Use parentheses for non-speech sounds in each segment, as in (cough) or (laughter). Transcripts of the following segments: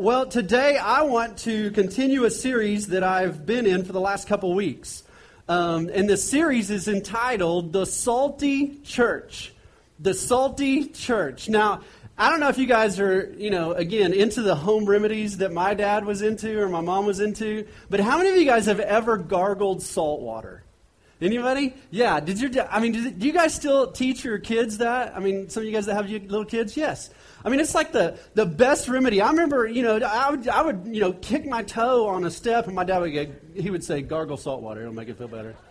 Well, today I want to continue a series that I've been in for the last couple weeks. Um, and the series is entitled The Salty Church. The Salty Church. Now, I don't know if you guys are, you know, again, into the home remedies that my dad was into or my mom was into, but how many of you guys have ever gargled salt water? Anybody? Yeah. Did you? I mean, do you guys still teach your kids that? I mean, some of you guys that have little kids, yes. I mean, it's like the, the best remedy. I remember, you know, I would, I would, you know, kick my toe on a step, and my dad would get, he would say, gargle salt water. It'll make it feel better. (laughs)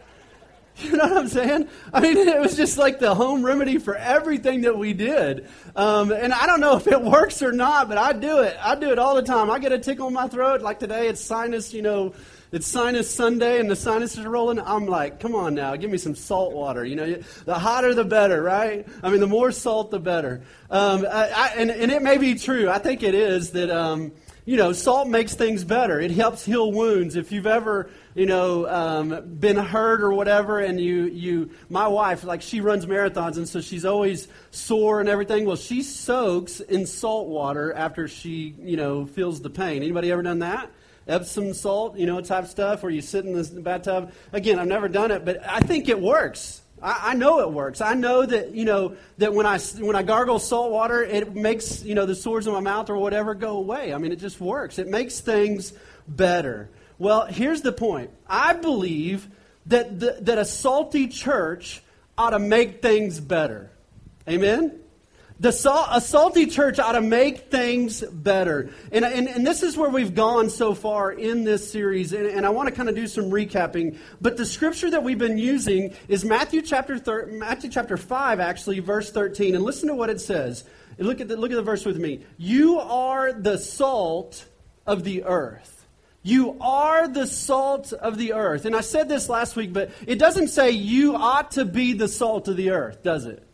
You know what I'm saying? I mean, (laughs) it was just like the home remedy for everything that we did. Um, and I don't know if it (laughs) works or not, but I do it. I do it all the time. I get a tickle in my throat. Like today, it's sinus, you know, it's sinus Sunday and the sinuses are rolling. I'm like, come on now, give me some salt water. You know, the hotter the better, right? I mean, the more salt, the better. Um, I, I, and, and it may be true. I think it is that, um, you know, salt makes things better. It helps heal wounds. If you've ever, you know, um, been hurt or whatever, and you, you, my wife, like she runs marathons, and so she's always sore and everything. Well, she soaks in salt water after she, you know, feels the pain. Anybody ever done that? Epsom salt, you know, type stuff, where you sit in the bathtub. Again, I've never done it, but I think it works. I, I, know it works. I know that you know that when I when I gargle salt water, it makes you know the sores in my mouth or whatever go away. I mean, it just works. It makes things better. Well, here's the point. I believe that the, that a salty church ought to make things better. Amen. The salt, a salty church ought to make things better. And, and, and this is where we've gone so far in this series. And, and I want to kind of do some recapping. But the scripture that we've been using is Matthew chapter, thir- Matthew chapter 5, actually, verse 13. And listen to what it says. Look at, the, look at the verse with me. You are the salt of the earth. You are the salt of the earth. And I said this last week, but it doesn't say you ought to be the salt of the earth, does it?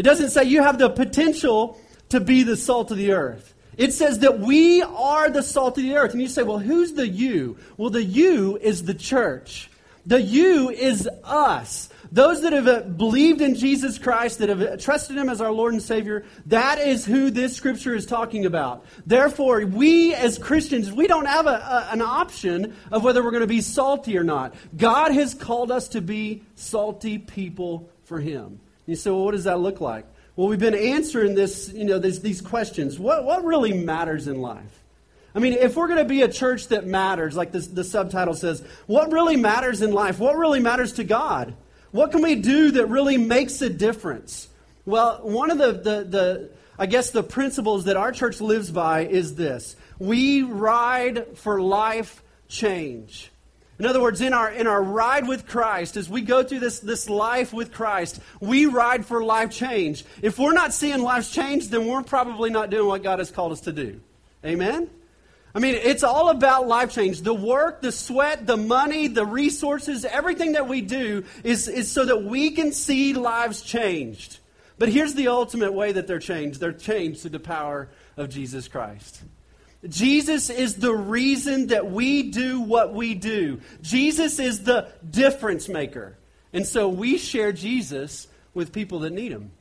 It doesn't say you have the potential to be the salt of the earth. It says that we are the salt of the earth. And you say, well, who's the you? Well, the you is the church. The you is us. Those that have believed in Jesus Christ, that have trusted Him as our Lord and Savior, that is who this scripture is talking about. Therefore, we as Christians, we don't have a, a, an option of whether we're going to be salty or not. God has called us to be salty people for Him. You say, well, what does that look like? Well, we've been answering this, you know, this, these questions. What, what really matters in life? I mean, if we're going to be a church that matters, like this, the subtitle says, what really matters in life? What really matters to God? What can we do that really makes a difference? Well, one of the, the, the I guess, the principles that our church lives by is this we ride for life change. In other words, in our, in our ride with Christ, as we go through this, this life with Christ, we ride for life change. If we're not seeing life change, then we're probably not doing what God has called us to do. Amen? I mean, it's all about life change. The work, the sweat, the money, the resources, everything that we do is, is so that we can see lives changed. But here's the ultimate way that they're changed they're changed through the power of Jesus Christ. Jesus is the reason that we do what we do. Jesus is the difference maker. And so we share Jesus with people that need him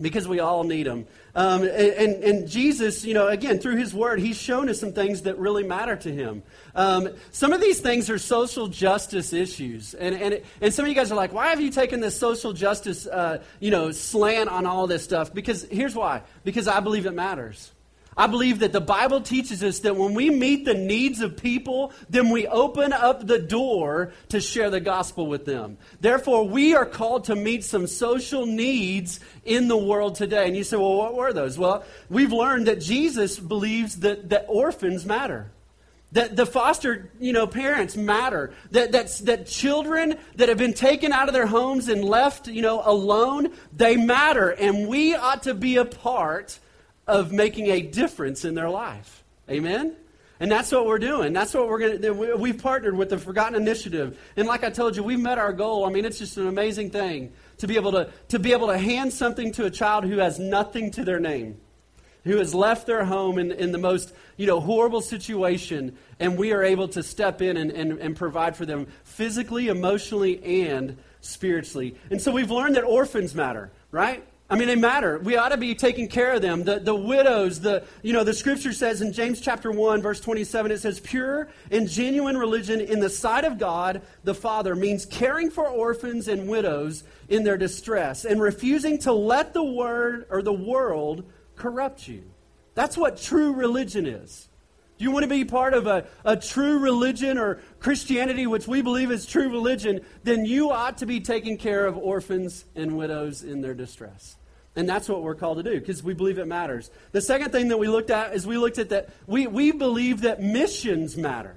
because we all need him. Um, and, and, Jesus, you know, again, through his word, he's shown us some things that really matter to him. Um, some of these things are social justice issues. And, and, and some of you guys are like, why have you taken this social justice, uh, you know, slant on all this stuff? Because here's why. Because I believe it matters. I believe that the Bible teaches us that when we meet the needs of people, then we open up the door to share the gospel with them. Therefore, we are called to meet some social needs in the world today. And you say, well, what were those? Well, we've learned that Jesus believes that, that orphans matter. That the foster, you know, parents matter. That, that, that children that have been taken out of their homes and left, you know, alone, they matter. And we ought to be a part of making a difference in their life. Amen? And that's what we're doing. That's what we're going to do. We've partnered with the Forgotten Initiative. And like I told you, we've met our goal. I mean, it's just an amazing thing to be able to, to be able to hand something to a child who has nothing to their name, who has left their home in, in the most you know, horrible situation, and we are able to step in and, and, and provide for them physically, emotionally, and spiritually. And so we've learned that orphans matter, right? I mean, they matter. We ought to be taking care of them. The, the widows, the, you know, the scripture says in James chapter 1, verse 27, it says, pure and genuine religion in the sight of God the Father means caring for orphans and widows in their distress and refusing to let the word or the world corrupt you. That's what true religion is. Do you want to be part of a, a true religion or Christianity, which we believe is true religion, then you ought to be taking care of orphans and widows in their distress. And that's what we're called to do because we believe it matters. The second thing that we looked at is we looked at that we, we believe that missions matter.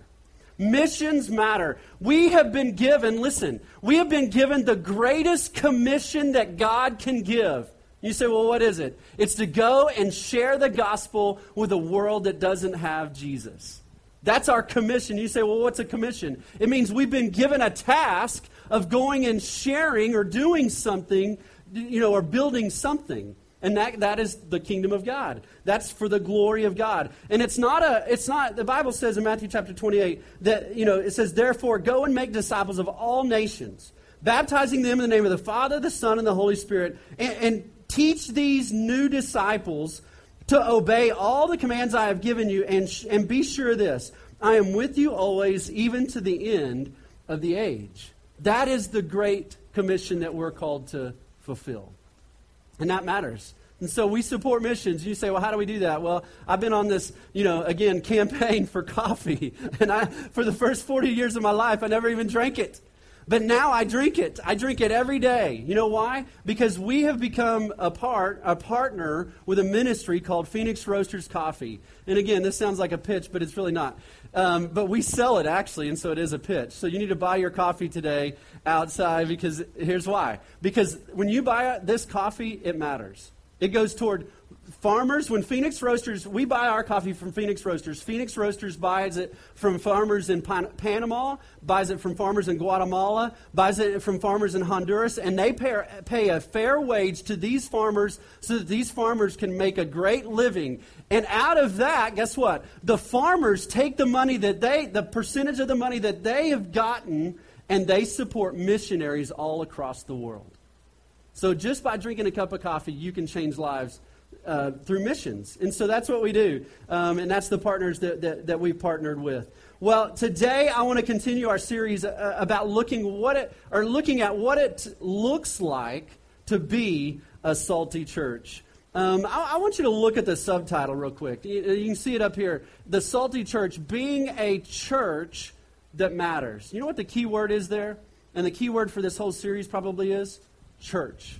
Missions matter. We have been given, listen, we have been given the greatest commission that God can give. You say, well, what is it? It's to go and share the gospel with a world that doesn't have Jesus. That's our commission. You say, well, what's a commission? It means we've been given a task of going and sharing or doing something, you know, or building something. And that, that is the kingdom of God. That's for the glory of God. And it's not a, it's not, the Bible says in Matthew chapter 28 that, you know, it says, therefore go and make disciples of all nations, baptizing them in the name of the Father, the Son, and the Holy Spirit, and, and teach these new disciples to obey all the commands I have given you, and, sh- and be sure this I am with you always, even to the end of the age. That is the great commission that we're called to fulfill. And that matters. And so we support missions. You say, well, how do we do that? Well, I've been on this, you know, again, (laughs) campaign for coffee. And I, for the first 40 years of my life, I never even drank it. But now I drink it. I drink it every day. You know why? Because we have become a part, a partner with a ministry called Phoenix Roasters Coffee. And again, this sounds like a pitch, but it's really not. Um, but we sell it actually, and so it is a pitch. So you need to buy your coffee today outside because here's why. Because when you buy this coffee, it matters. It goes toward farmers, when Phoenix Roasters, we buy our coffee from Phoenix Roasters. Phoenix Roasters buys it from farmers in Pan- Panama, buys it from farmers in Guatemala, buys it from farmers in Honduras, and they pay, pay a fair wage to these farmers so that these farmers can make a great living. And out of that, guess what? The farmers take the money that they, the percentage of the money that they have gotten, and they support missionaries all across the world. So just by drinking a cup of coffee, you can change lives uh, through missions. And so that's what we do. Um, and that's the partners that, that, that, we've partnered with. Well, today I want to continue our series uh, about looking what it or looking at what it looks like to be a salty church. Um, I, I, want you to look at the subtitle real quick. You, you can see it up here. The salty church, being a church that matters. You know what the key word is there? And the key word for this whole series probably is church.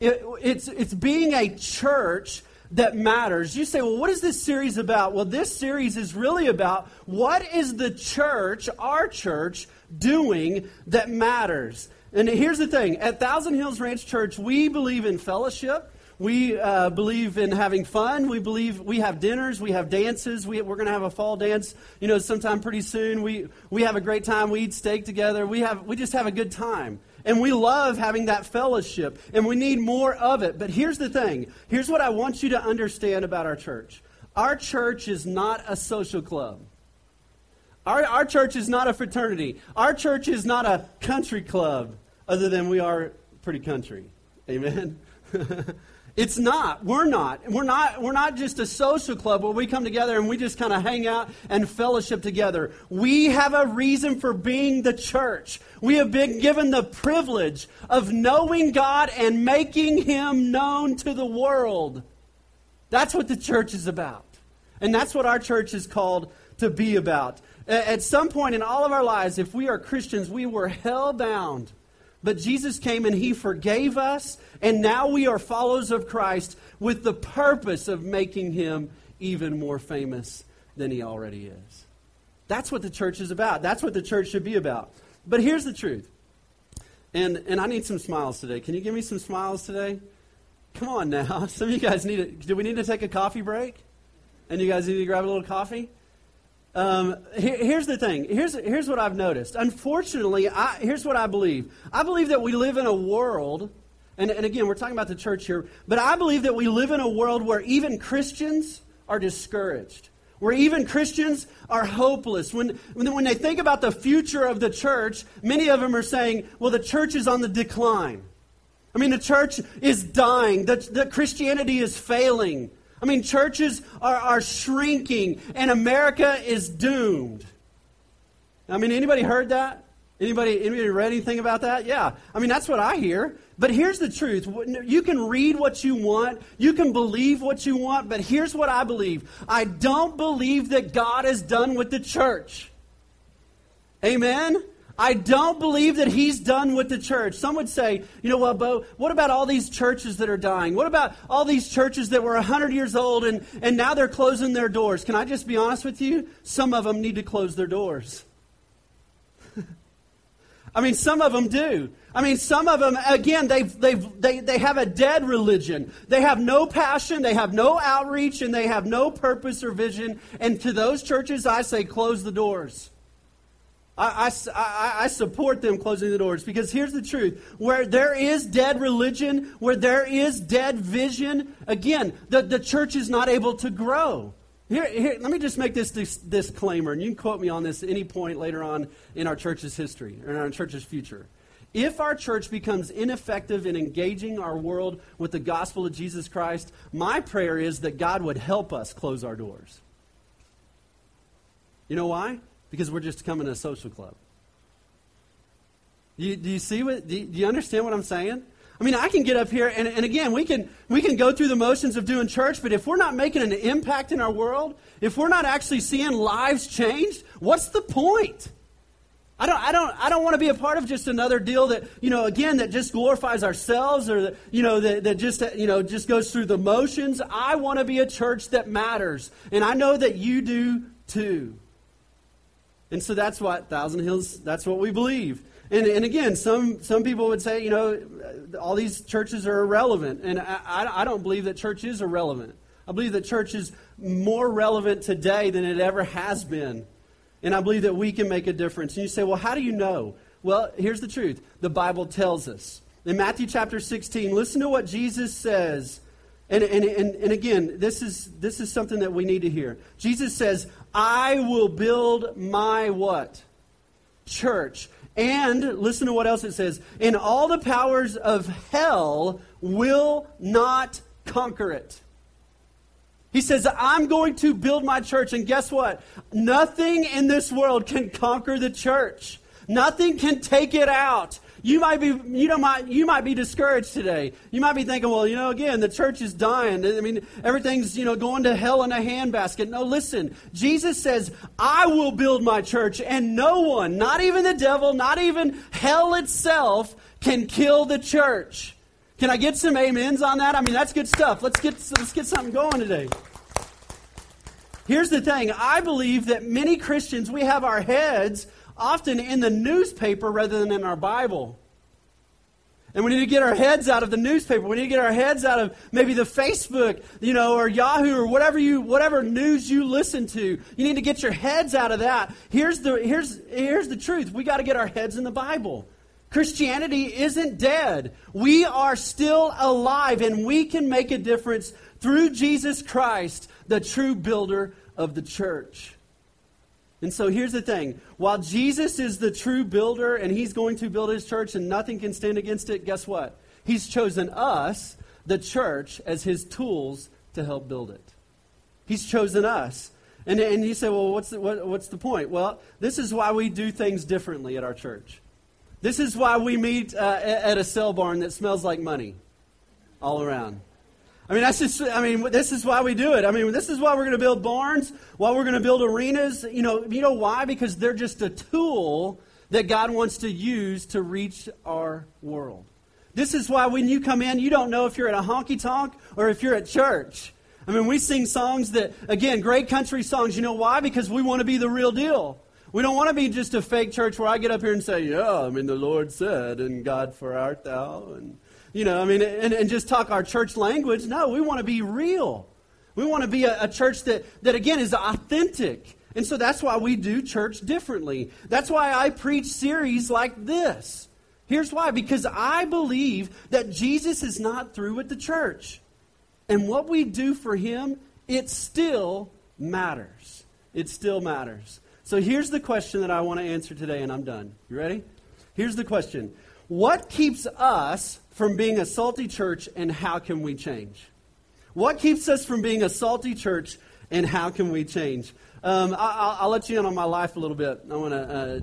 It, it's, it's being a church that matters. You say, well, what is this series about? Well, this series is really about what is the church, our church, doing that matters. And here's the thing at Thousand Hills Ranch Church, we believe in fellowship. We uh, believe in having fun. We believe we have dinners, we have dances. We, we're going to have a fall dance, you know, sometime pretty soon. We, we have a great time. We eat steak together. We, have, we just have a good time. And we love having that fellowship, and we need more of it. But here's the thing here's what I want you to understand about our church our church is not a social club. Our, our church is not a fraternity. Our church is not a country club, other than we are pretty country. Amen? (laughs) It's not. We're not. We're not. We're not just a social club where we come together and we just kind of hang out and fellowship together. We have a reason for being the church. We have been given the privilege of knowing God and making Him known to the world. That's what the church is about. And that's what our church is called to be about. At some point in all of our lives, if we are Christians, we were hell bound but Jesus came and he forgave us, and now we are followers of Christ with the purpose of making him even more famous than he already is. That's what the church is about. That's what the church should be about. But here's the truth. And, and I need some smiles today. Can you give me some smiles today? Come on now. (laughs) Some of you guys need it. Do we need to take a coffee break? And you guys need to grab a little coffee? Um, here, here's the thing. Here's, here's what I've noticed. Unfortunately, I, here's what I believe. I believe that we live in a world, and, and again, we're talking about the church here, but I believe that we live in a world where even Christians are discouraged, where even Christians are hopeless. When, when they think about the future of the church, many of them are saying, well, the church is on the decline. I mean, the church is dying, the, the Christianity is failing. I mean, churches are, are shrinking, and America is doomed. I mean, anybody heard that? Anybody, anybody read anything about that? Yeah. I mean, that's what I hear. But here's the truth. You can read what you want. You can believe what you want. But here's what I believe. I don't believe that God is done with the church. Amen? I don't believe that he's done with the church. Some would say, you know what, Bo, what about all these churches that are dying? What about all these churches that were 100 years old and, and now they're closing their doors? Can I just be honest with you? Some of them need to close their doors. (laughs) I mean, some of them do. I mean, some of them, again, they've, they've, they, they have a dead religion. They have no passion, they have no outreach, and they have no purpose or vision. And to those churches, I say, close the doors. I, I, I, support them closing the doors because here's the truth. Where there is dead religion, where there is dead vision, again, the, the church is not able to grow. Here, here, let me just make this, this disclaimer, and you can quote me on this at any point later on in our church's history or in our church's future. If our church becomes ineffective in engaging our world with the gospel of Jesus Christ, my prayer is that God would help us close our doors. You know why? Because we're just coming to a social club. You, do you see what? Do you, do you understand what I'm saying? I mean, I can get up here, and, and again, we can, we can go through the motions of doing church, but if we're not making an impact in our world, if we're not actually seeing lives changed, what's the point? I don't, I don't, I don't want to be a part of just another deal that, you know, again, that just glorifies ourselves or, that, you know, that, that just, you know, just goes through the motions. I want to be a church that matters. And I know that you do too. And so that's what Thousand Hills, that's what we believe. And, and again, some, some people would say, you know, all these churches are irrelevant. And I, I, I don't believe that church is irrelevant. I believe that church is more relevant today than it ever has been. And I believe that we can make a difference. And you say, well, how do you know? Well, here's the truth the Bible tells us. In Matthew chapter 16, listen to what Jesus says. And, and, and, and again, this is, this is something that we need to hear. Jesus says, I will build my what? Church. And listen to what else it says. And all the powers of hell will not conquer it. He says, I'm going to build my church. And guess what? Nothing in this world can conquer the church. Nothing can take it out. You might be, you know, might, you might be discouraged today. You might be thinking, well, you know, again, the church is dying. I mean, everything's, you know, going to hell in a handbasket. No, listen. Jesus says, I will build my church, and no one, not even the devil, not even hell itself, can kill the church. Can I get some amens on that? I mean, that's good stuff. Let's get, let's get something going today. Here's the thing I believe that many Christians, we have our heads often in the newspaper rather than in our Bible. And we need to get our heads out of the newspaper. We need to get our heads out of maybe the Facebook, you know, or Yahoo or whatever you whatever news you listen to. You need to get your heads out of that. Here's the here's here's the truth. We got to get our heads in the Bible. Christianity isn't dead. We are still alive and we can make a difference through Jesus Christ, the true builder of the church. And so here's the thing while Jesus is the true builder and he's going to build his church and nothing can stand against it, guess what? He's chosen us, the church, as his tools to help build it. He's chosen us. And, and you say, well, what's the, what, what's the point? Well, this is why we do things differently at our church. This is why we meet uh, at a sale barn that smells like money all around. I mean, that's just, I mean, this is why we do it. I mean, this is why we're going to build barns, why we're going to build arenas. You know, you know why? Because they're just a tool that God wants to use to reach our world. This is why when you come in, you don't know if you're at a honky tonk or if you're at church. I mean, we sing songs that, again, great country songs. You know why? Because we want to be the real deal. We don't want to be just a fake church where I get up here and say, Yeah, I mean, the Lord said, and God for art thou, and you know, I mean, and, and just talk our church language. No, we want to be real. We want to be a, a church that, that, again, is authentic. And so that's why we do church differently. That's why I preach series like this. Here's why because I believe that Jesus is not through with the church. And what we do for him, it still matters. It still matters. So here's the question that I want to answer today, and I'm done. You ready? Here's the question what keeps us from being a salty church and how can we change? What keeps us from being a salty church and how can we change? Um, I, will let you in on my life a little bit. I want to uh,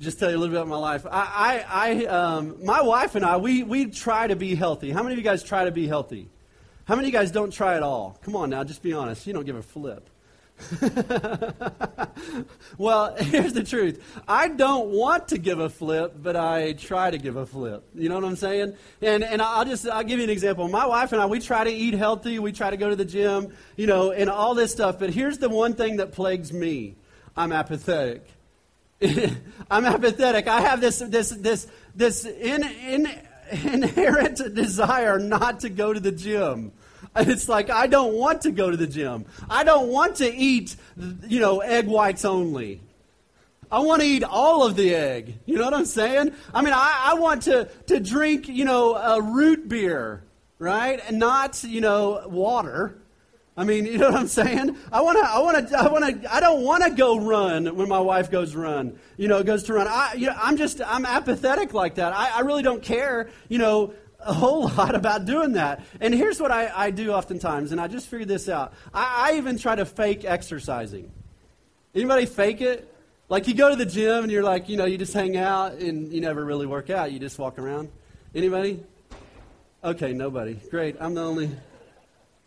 just tell you a little bit about my life. I, I, I um, my wife and I, we, we try to be healthy. How many of you guys try to be healthy? How many of you guys don't try at all? Come on now, just be honest. You don't give a flip. (laughs) well, (laughs) here's the truth. I don't want to give a flip, but I try to give a flip. You know what I'm saying? And and I'll just I'll give you an example. My wife and I we try to eat healthy, we try to go to the gym, you know, and all this stuff, but here's the one thing that plagues me. I'm apathetic. (laughs) I'm apathetic. I have this this this this in, in, inherent desire not to go to the gym. It's like, I don't want to go to the gym. I don't want to eat, you know, egg whites only. I want to eat all of the egg. You know what I'm saying? I mean, I, I want to, to drink, you know, a root beer, right? And not, you know, water. I mean, (laughs) you know what I'm saying? I want to, I want to, I want to, I don't want to go run when my wife goes run, you know, goes to run. I, you know, I'm just, I'm apathetic like that. I, I really don't care, you know, a whole (laughs) lot about doing that. And here's what I, I do oftentimes, and I just figured this out. I, I even try to fake exercising. Anybody fake it? Like you go to the gym and you're like, you know, you just hang out and you never really work out. You just walk around. Anybody? Okay, nobody. Great. I'm the only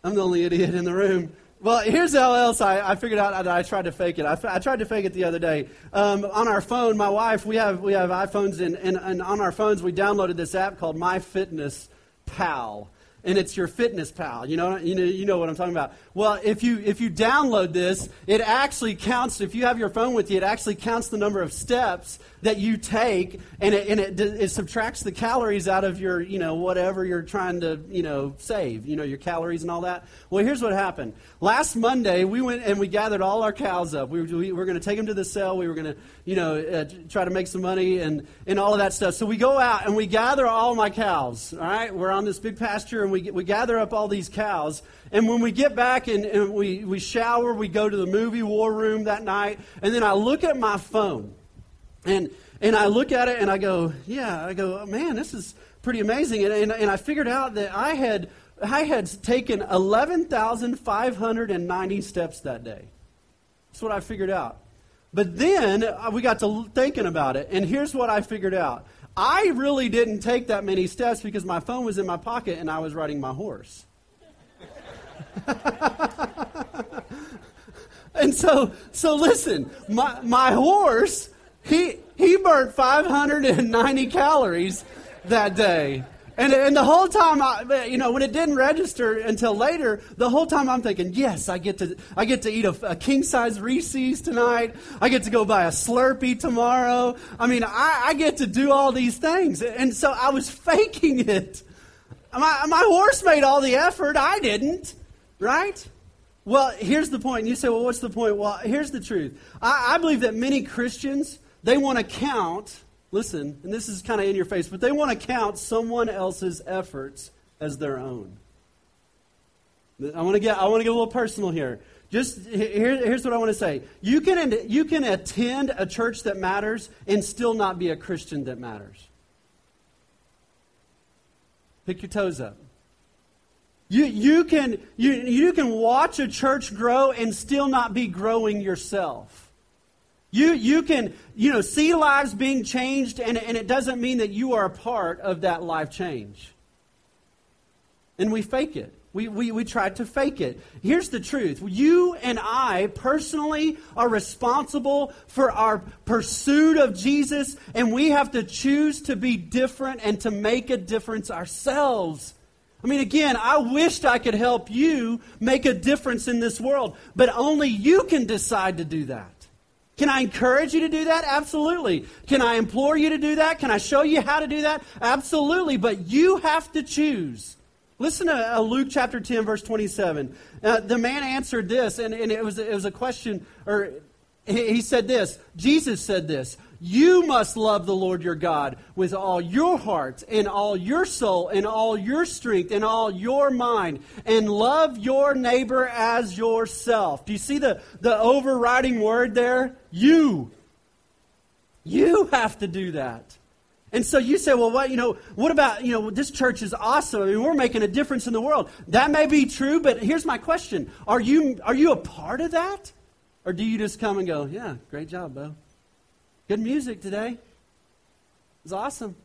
I'm the only idiot in the room. Well, here's how else I, I figured out that I tried to fake it. I, I tried to fake it the other day. Um, on our phone, my wife, we have, we have iPhones, and, and, and on our phones, we downloaded this app called MyFitnessPal and it's your fitness pal. You know, you know, you know what I'm talking about. Well, if you if you download this, it actually counts. If you have your phone with you, it actually counts the number of steps that you take, and it, and it, it subtracts the calories out of your you know whatever you're trying to you know save. You know your calories and all that. Well, here's what happened. Last Monday, we went and we gathered all our cows up. We were, we were going to take them to the cell. We were going to you know uh, try to make some money and and all of that stuff. So we go out and we gather all my cows. All right, we're on this big pasture and we we we gather up all these cows. And when we get back and, and we, we shower, we go to the movie war room that night. And then I look at my phone. And, and I look at it and I go, yeah, I go, man, this is pretty amazing. And, and, and I figured out that I had, I had taken 11,590 steps that day. That's what I figured out. But then uh, we got to thinking about it, and here's what I figured out. I really didn't take that many steps because my phone was in my pocket and I was riding my horse. (laughs) and so, so listen, my, my horse, he, he burnt 590 calories that day. And, and the whole time, I, you know, when it didn't register until later, the whole time I'm thinking, yes, I get to, I get to eat a, a king size Reese's tonight. I get to go buy a Slurpee tomorrow. I mean, I, I get to do all these things. And so I was (laughs) faking it. My, my horse made all the effort. I didn't, right? Well, here's the point. You say, well, what's the point? Well, here's the truth. I, I believe that many Christians, they want to count listen, and this is kind of in your face, but they want to count someone else's efforts as their own. I want to get I want to get a little personal here. Just here, here's what I want to say. You can you can attend a church that matters and still not be a Christian that matters. Pick your toes up. You, you, can, you, you can watch a church grow and still not be growing yourself. You, you can, you know, see lives being changed, and, and it doesn't mean that you are a part of that life change. And we fake it. We, we, we try to fake it. Here's the truth. You and I personally are responsible for our pursuit of Jesus, and we have to choose to be different and to make a difference ourselves. I mean, again, I wished I could help you make a difference in this world, but only you can decide to do that. Can I encourage you to do that? Absolutely. Can I implore you to do that? Can I show you how to do that? Absolutely. But you have to choose. Listen to uh, Luke chapter 10, verse 27. Uh, the man answered this, and, and it, was, it was a question, or he said this Jesus said this You must love the Lord your God with all your heart and all your soul and all your strength and all your mind, and love your neighbor as yourself. Do you see the, the overriding word there? You. You have to do that. And so you say, well, what, you know, what about, you know, this church is awesome. I mean, we're making a difference in the world. That may be true, but here's my question. Are you, are you a part of that? Or do you just come and go, yeah, great job, Bo. Good music today. It's awesome.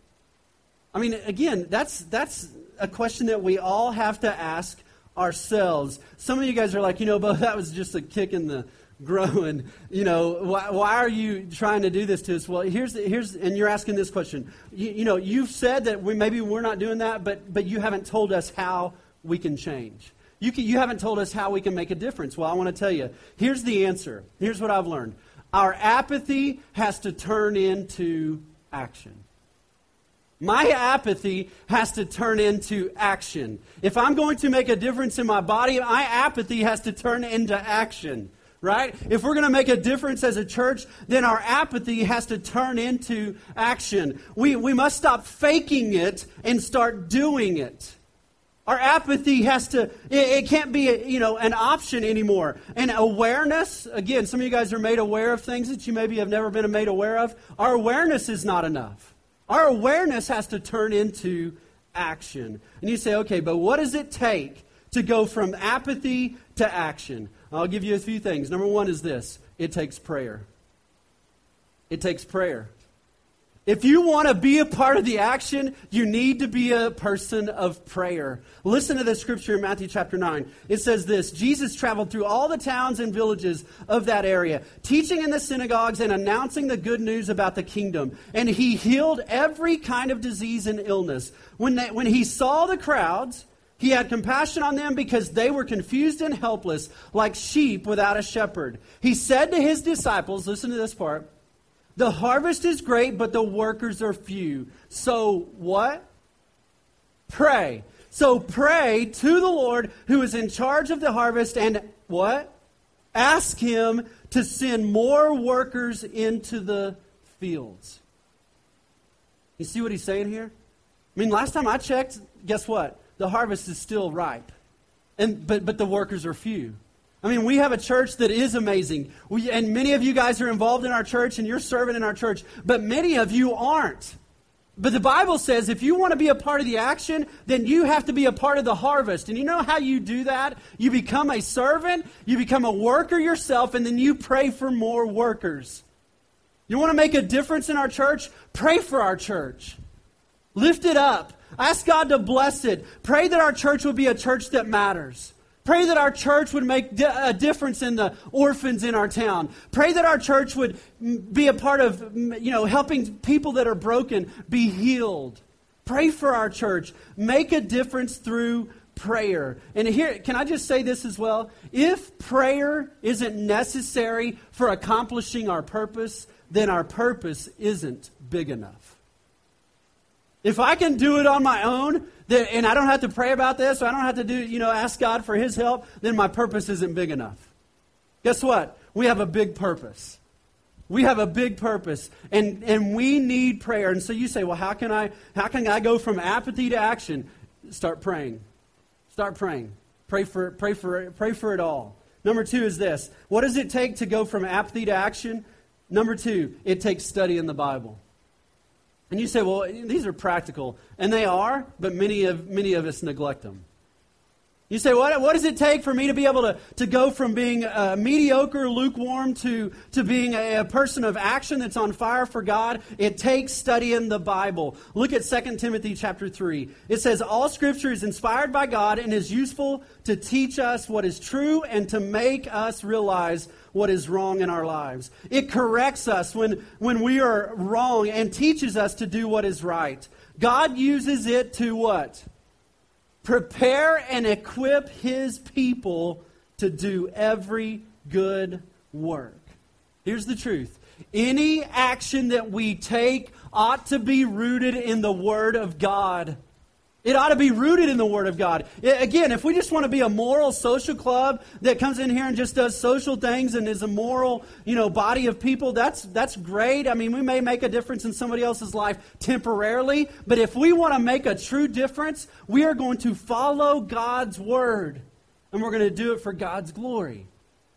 I mean, again, that's, that's a question that we all have to ask ourselves. Some of you guys are like, you know, Bo, (laughs) that was just a kick in the growing. (laughs) You know, why, why, are you trying to do this to us? Well, here's, here's and you're asking this question. You, you know, you've said that we, maybe we're not doing that, but, but you haven't told us how we can change. You, can, you haven't told us how we can make a difference. Well, I want to tell you. Here's the answer. Here's what I've learned. Our apathy has to turn into action. My apathy has to turn into action. If I'm going to make a difference in my body, my apathy has to turn into action right? If we're going to make a difference as a church, then our apathy has to turn into action. We, we must stop faking it and start doing it. Our apathy has to, it, it can't be, a, you know, an option anymore. And awareness, again, some of you guys are made aware of things that you maybe have never been made aware of. Our awareness is not enough. Our awareness has to turn into action. And you say, okay, but what does it take to go from apathy to action? I'll give you a few things. Number one is this it takes prayer. It takes prayer. If you want to be a part of the action, you need to be a person of prayer. Listen to the scripture in Matthew chapter 9. It says this Jesus traveled through all the towns and villages of that area, teaching in the synagogues and announcing the good news about the kingdom. And he healed every kind of disease and illness. When, they, when he saw the crowds, he had compassion on them because they were confused and helpless, like sheep without a shepherd. He said to his disciples, listen to this part, the harvest is great, but the workers are few. So what? Pray. So pray to the Lord who is in charge of the harvest and what? Ask him to send more workers into the fields. You see what he's saying here? I mean, last time I checked, guess what? the harvest is still ripe. And, but, but the workers are few. I mean, we have a church that is amazing. We, and many of you guys are involved in our church and you're serving in our church, but many of you aren't. But the Bible says if you want to be a part of the action, then you have to be a part of the harvest. And you know how you do that? You become a servant, you become a worker yourself, and then you pray for more workers. You want to make a difference in our church? Pray for our church. Lift it up. Ask God to bless it. Pray that our church will be a church that matters. Pray that our church would make a difference in the orphans in our town. Pray that our church would be a part of, you know, helping people that are broken be healed. Pray for our church. Make a difference through prayer. And here, can I just say this as well? If prayer isn't necessary for accomplishing our purpose, then our purpose isn't big enough. If I can do it on my own, then, and I don't have to pray about this, or I don't have to do, you know, ask God for His help, then my purpose isn't big enough. Guess what? We have a big purpose. We have a big purpose, and, and we need prayer. And so you say, well, how can I how can I go from apathy to action? Start praying. Start praying. Pray for pray for pray for it all. Number two is this: What does it take to go from apathy to action? Number two, it takes study in the Bible. And you say, well, these are practical. And they are, but many of, many of us neglect them. You say, what, what does it take for me to be able to, to go from being uh, mediocre, lukewarm, to, to being a, a, person of action that's on fire for God? It takes studying the Bible. Look at 2 Timothy chapter 3. It says, All scripture is inspired by God and is useful to teach us what is true and to make us realize what is wrong in our lives. It corrects us when, when we are wrong and teaches us to do what is right. God uses it to what? Prepare and equip his people to do every good work. Here's the truth any action that we take ought to be rooted in the Word of God. It ought to be rooted in the Word of God. Again, if we just want to be a moral social club that comes in here and just does social things and is a moral, you know, body of people, that's that's great. I mean, we may make a difference in somebody else's life temporarily, but if we want to make a true difference, we are going to follow God's Word, and we're going to do it for God's glory.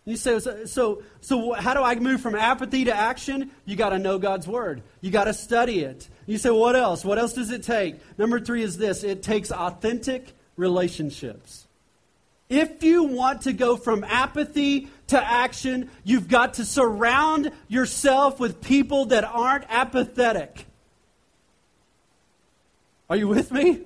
You say, so, so how do I move from apathy to action? You got to know God's Word. You got to study it. You say, what else? What else does it take? Number three is this it takes authentic relationships. If you want to go from apathy to action, you've got to surround yourself with people that aren't apathetic. Are you with me?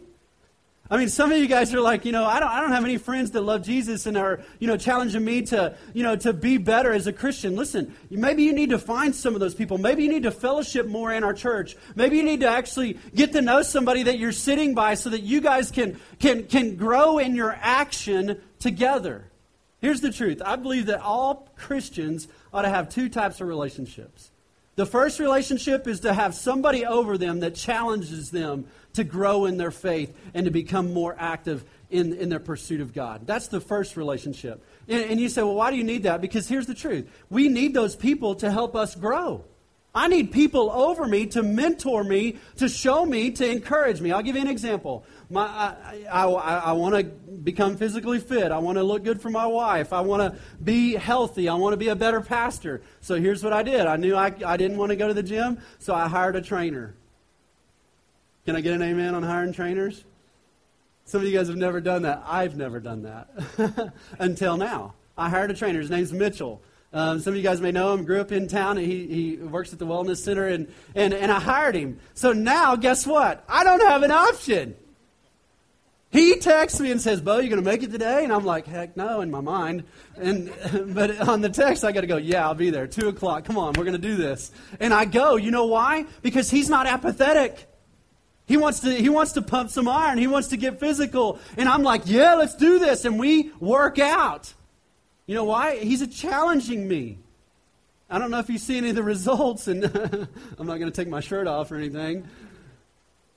I mean, some of you guys are like, you know, I don't, I don't have any friends that love Jesus and are, you know, challenging me to, you know, to be better as a Christian. Listen, maybe you need to find some of those people. Maybe you need to fellowship more in our church. Maybe you need to actually get to know somebody that you're sitting by so that you guys can, can, can grow in your action together. Here's the truth. I believe that all Christians ought to have two types of relationships. The first relationship is to have somebody over them that challenges them to grow in their faith and to become more active in, in their pursuit of God. That's the first relationship. And, and you say, well, why do you need that? Because here's the truth we need those people to help us grow. I need people over me to mentor me, to show me, to encourage me. I'll give you an example. My, I, I, I want to become physically fit. I want to look good for my wife. I want to be healthy. I want to be a better pastor. So here's what I did. I knew I, I didn't want to go to the gym, so I hired a trainer. Can I get an amen on hiring trainers? Some of you guys have never done that. I've never done that (laughs) until now. I hired a trainer. His name's Mitchell. Um, some of you guys may know him. Grew up in town. He, he works at the Wellness Center, and, and, and I hired him. So now, guess what? I don't have an option. He texts me and says, Bo, you going to make it today? And I'm like, heck no, in my mind. And, (laughs) but on the text, I got to go, yeah, I'll be there. Two o'clock. Come on, we're going to do this. And I go. You know why? Because he's not apathetic. He wants to he wants to pump some iron. He wants to get physical. And I'm like, "Yeah, let's do this." And we work out. You know why? He's challenging me. I don't know if you see any of the results and (laughs) I'm not going to take my shirt off or anything.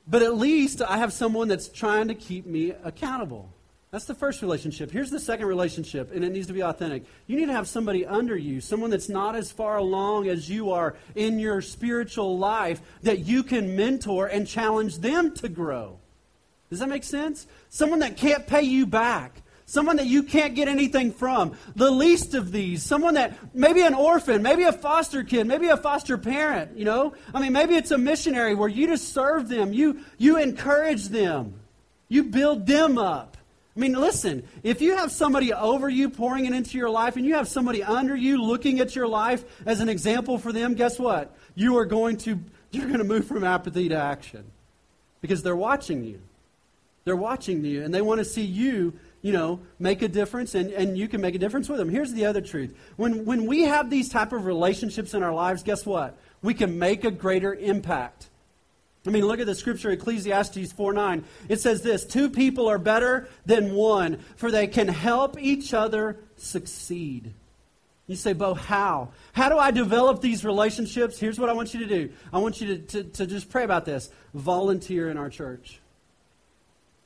But at least I have someone that's trying to keep me accountable. That's the first relationship. Here's the second relationship, and it needs to be authentic. You need to have somebody under you, someone that's not as far along as you are in your spiritual life, that you can mentor and challenge them to grow. Does that make sense? Someone that can't pay you back. Someone that you can't get anything from. The least of these. Someone that, maybe an orphan, maybe a foster kid, maybe a foster parent, you know? I mean, maybe it's a missionary where you just serve them. You, you encourage them. You build them up. I mean, listen, if you have somebody over you pouring it into your life and you have somebody under you looking at your life as an example for them, guess what? You are going to you're going to move from apathy to action. Because they're watching you. They're watching you and they want to see you, you know, make a difference and, and you can make a difference with them. Here's the other truth. When when we have these type of relationships in our lives, guess what? We can make a greater impact. I mean, look at the scripture, Ecclesiastes 4 9. It says this Two people are better than one, for they can help each other succeed. You say, Bo, how? How do I develop these relationships? Here's what I want you to do I want you to, to, to just pray about this. Volunteer in our church.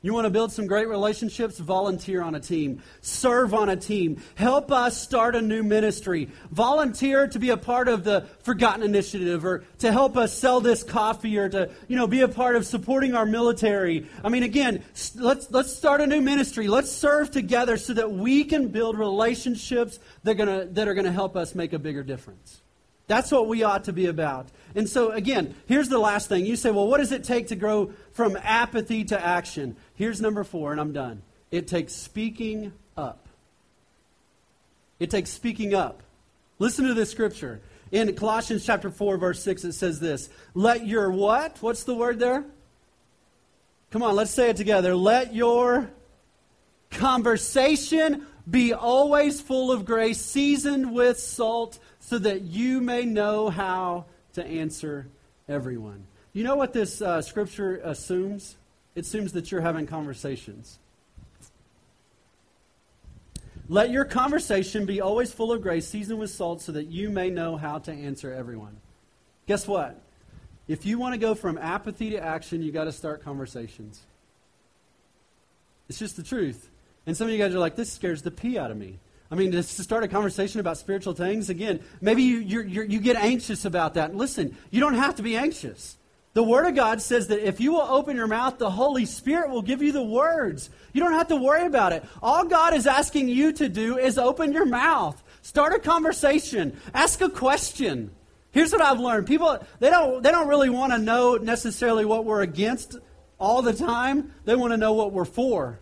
You want to build some great relationships? Volunteer on a team. Serve on a team. Help us start a new ministry. Volunteer to be a part of the Forgotten Initiative or to help us sell this coffee or to, you know, be a part of supporting our military. I mean, again, let's, let's start a new ministry. Let's serve together so that we can build relationships that gonna, that are going to help us make a bigger difference. That's what we ought to be about. And so, again, here's the last thing. You say, well, what does it take to grow from apathy to action? Here's number four, and I'm done. It takes speaking up. It takes speaking up. Listen to this scripture. In Colossians chapter 4, verse 6, it says this Let your what? What's the word there? Come on, let's say it together. Let your conversation be always full of grace, seasoned with salt so that you may know how to answer everyone. You know what this uh, scripture assumes? It assumes that you're having conversations. Let your conversation be always full of grace, seasoned with salt, so that you may know how to answer everyone. Guess what? If you want to go from apathy to action, you got to start conversations. It's just the truth. And some of you guys are like, this scares the pee out of me. I mean, to start a conversation about spiritual things, again, maybe you, you're, you're, you get anxious about that. Listen, you don't have to be anxious. The Word of God says that if you will open your mouth, the Holy Spirit will give you the words. You don't have to worry about it. All God is asking you to do is open your mouth. Start a conversation. Ask a question. Here's what I've learned. People they don't they don't really want to know necessarily what we're against all the time. They want to know what we're for.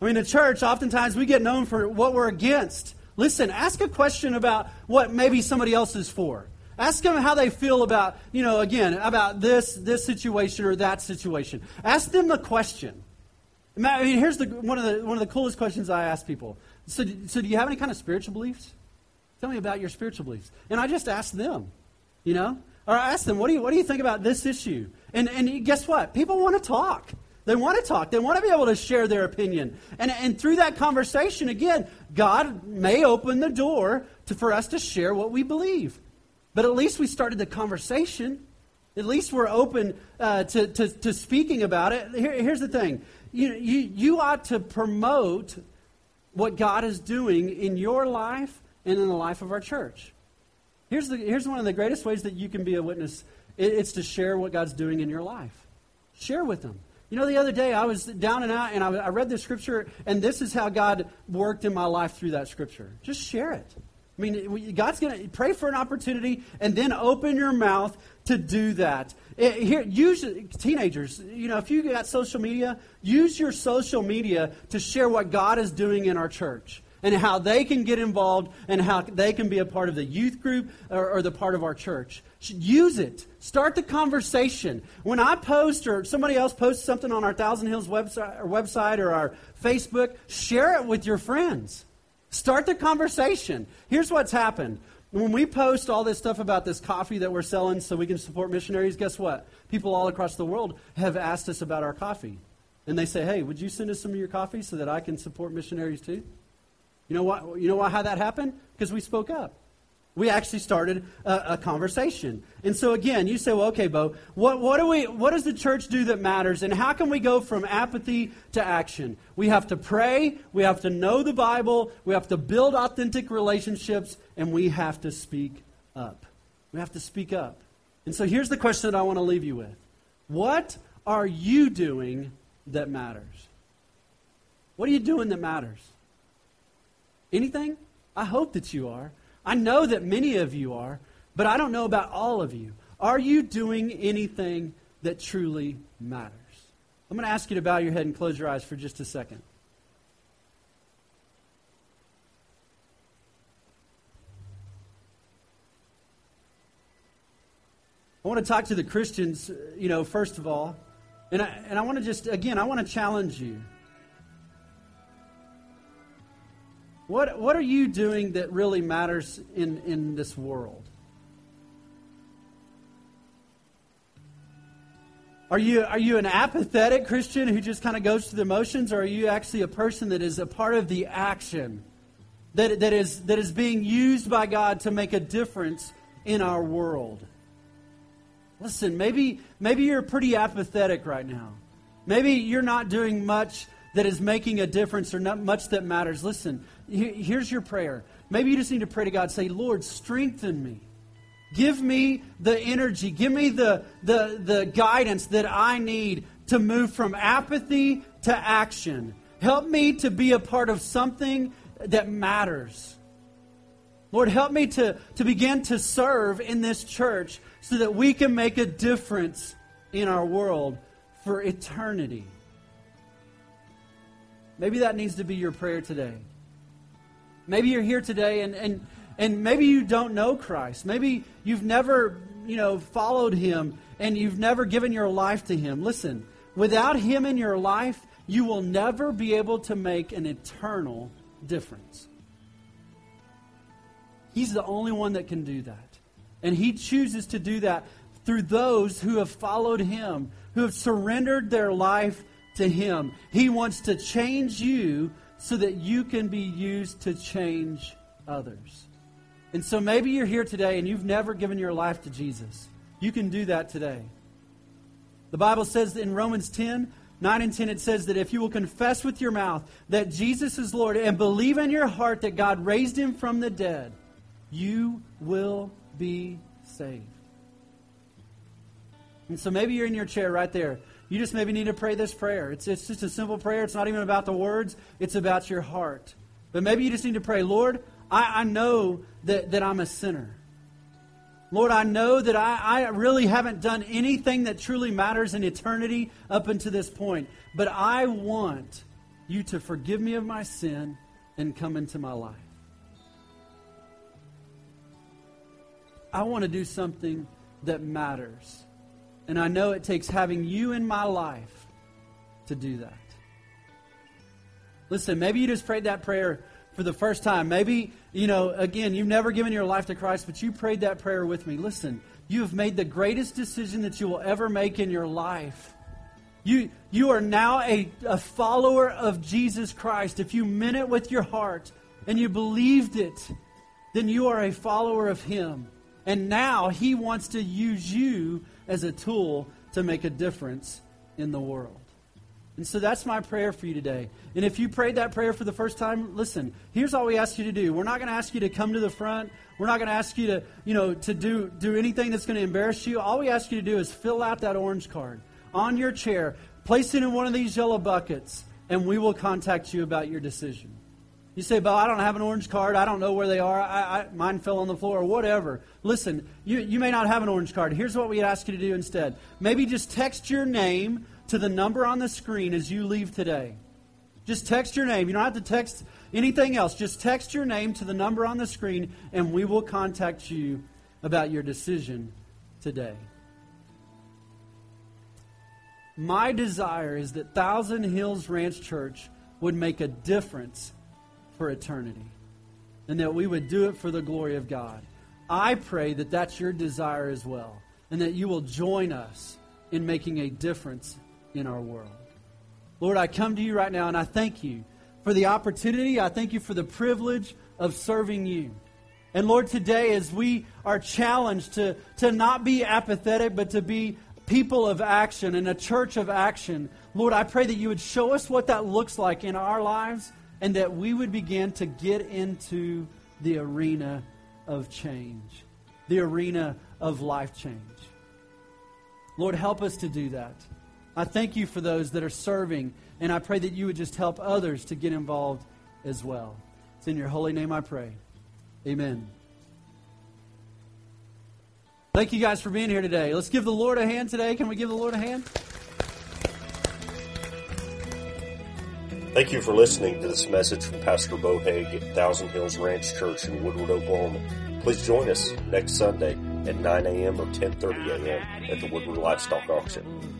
I mean, in church, oftentimes we get known for what we're against. Listen, ask a question about what maybe somebody else is for. Ask them how they feel about, you know, again, about this this situation or that situation. Ask them the question. I mean, here's the, one, of the, one of the coolest questions I ask people. So, so do you have any kind of spiritual beliefs? Tell me about your spiritual beliefs. And I just ask them, you know? Or I ask them, what do you, what do you think about this issue? And, and guess what? People want to talk. They want to talk. They want to be able to share their opinion. And, and through that conversation, again, God may open the door to, for us to share what we believe. But at least we started the conversation. At least we're open uh, to, to, to, speaking about it. Here, here's the thing you, you, you ought to promote what God is doing in your life and in the life of our church. Here's, the, here's one of the greatest ways that you can be a witness it, it's to share what God's doing in your life. Share with them. You know, the other day I was down and out and I, I read the scripture, and this is how God worked in my life through that scripture. Just share it. I mean, God's going to pray for an opportunity and then open your mouth to do that. It, here, use teenagers. You know, if you got social media, use your social media to share what God is doing in our church and how they can get involved and how they can be a part of the youth group or, or, the part of our church. Use it. Start the conversation. When I post or somebody else posts something on our Thousand Hills website or, website or our Facebook, share it with your friends. Start the conversation. Here's what's happened. When we post all this stuff about this coffee that we're selling so we can support missionaries, guess what? People all across the world have asked us about our coffee. And they say, hey, would you send us some of your coffee so that I can support missionaries too? You know, what, you know why, how that happened? Because we spoke up we actually started a, a, conversation. And so again, you say, well, okay, Bo, what, what, do we, what does the church do that matters? And how can we go from apathy to action? We have to pray, we have to know the Bible, we have to build authentic relationships, and we have to speak up. We have to speak up. And so here's the question that I want to leave you with. What are you doing that matters? What are you doing that matters? Anything? I hope that you are. I know that many of you are, but I don't know about all of you. Are you doing anything that truly matters? I'm going to ask you to bow your head and close your eyes for just a second. I want to talk to the Christians, uh, you know, first of all. And I, and I want to just, again, I want to challenge you. What, what are you doing that really matters in, in this world? Are you, are you an apathetic Christian who just kind of goes through the motions, or are you actually a person that is a part of the action that, that, is, that is being used by God to make a difference in our world? Listen, maybe, maybe you're pretty apathetic right now. Maybe you're not doing much that is making a difference or not much that matters. Listen, here's your prayer. Maybe you just need to pray to God, say, Lord, strengthen me. Give me the energy. Give me the, the, the guidance that I need to move from apathy to action. Help me to be a part of something that matters. Lord, help me to, to begin to serve in this church so that we can make a difference in our world for eternity. Maybe that needs to be your prayer today. Maybe you're here today and, and, and maybe you don't know Christ. Maybe you've never, you know, followed him and you've never given your life to him. Listen, without him in your life, you will never be able to make an eternal difference. He's the only one that can do that. And he chooses to do that through those who have followed him, who have surrendered their life to him. He wants to change you so that you can be used to change others. And so maybe you're here today and you've never given your life to Jesus. You can do that today. The Bible says in Romans 10, 9 and 10, it says that if you will confess with your mouth that Jesus is Lord and believe in your heart that God raised him from the dead, you will be saved. And so maybe you're in your chair right there you just maybe need to pray this prayer. It's, it's just a simple prayer. It's not even about the words, it's about your heart. But maybe you just need to pray, Lord, I, I know that, that I'm a sinner. Lord, I know that I, I really haven't done anything that truly matters in eternity up until this point. But I want you to forgive me of my sin and come into my life. I want to do something that matters. And I know it takes having you in my life to do that. Listen, maybe you just prayed that prayer for the first time. Maybe, you know, again, you've never given your life to Christ, but you prayed that prayer with me. Listen, you have made the greatest decision that you will ever make in your life. You, you are now a, a follower of Jesus Christ. If you meant it with your heart and you believed it, then you are a follower of Him. And now He wants to use you as a tool to make a difference in the world. And so that's my prayer for you today. And if you prayed that prayer for the first time, listen, here's all we ask you to do. We're not going to ask you to come to the front. We're not going to ask you to, you know, to do, do anything that's going to embarrass you. All we ask you to do is fill out that orange card on your chair, place it in one of these yellow buckets, and we will contact you about your decision. You say, Bo, I don't have an orange card. I don't know where they are. I, I, mine fell on the floor or whatever. Listen, you, you may not have an orange card. Here's what we ask you to do instead. Maybe just text your name to the number on the screen as you leave today. Just text your name. You don't have to text anything else. Just text your name to the number on the screen, and we will contact you about your decision today. My desire is that Thousand Hills Ranch Church would make a difference for eternity and that we would do it for the glory of God. I pray that that's your desire as well and that you will join us in making a difference in our world. Lord, I come to you right now and I thank you for the opportunity. I thank you for the privilege of serving you. And Lord, today as we are challenged to, to not be apathetic, but to be people of action and a church of action, Lord, I pray that you would show us what that looks like in our lives and that we would begin to get into the arena of change, the arena of life change. Lord, help us to do that. I thank you for those that are serving, and I pray that you would just help others to get involved as well. It's in your holy name I pray. Amen. Thank you guys for being here today. Let's give the Lord a hand today. Can we give the Lord a hand? Thank you for listening to this message from Pastor Bo Haig at Thousand Hills Ranch Church in Woodward, Oklahoma. Please join us next Sunday at 9 a.m. or 10.30 a.m. at the Woodward Livestock Auction.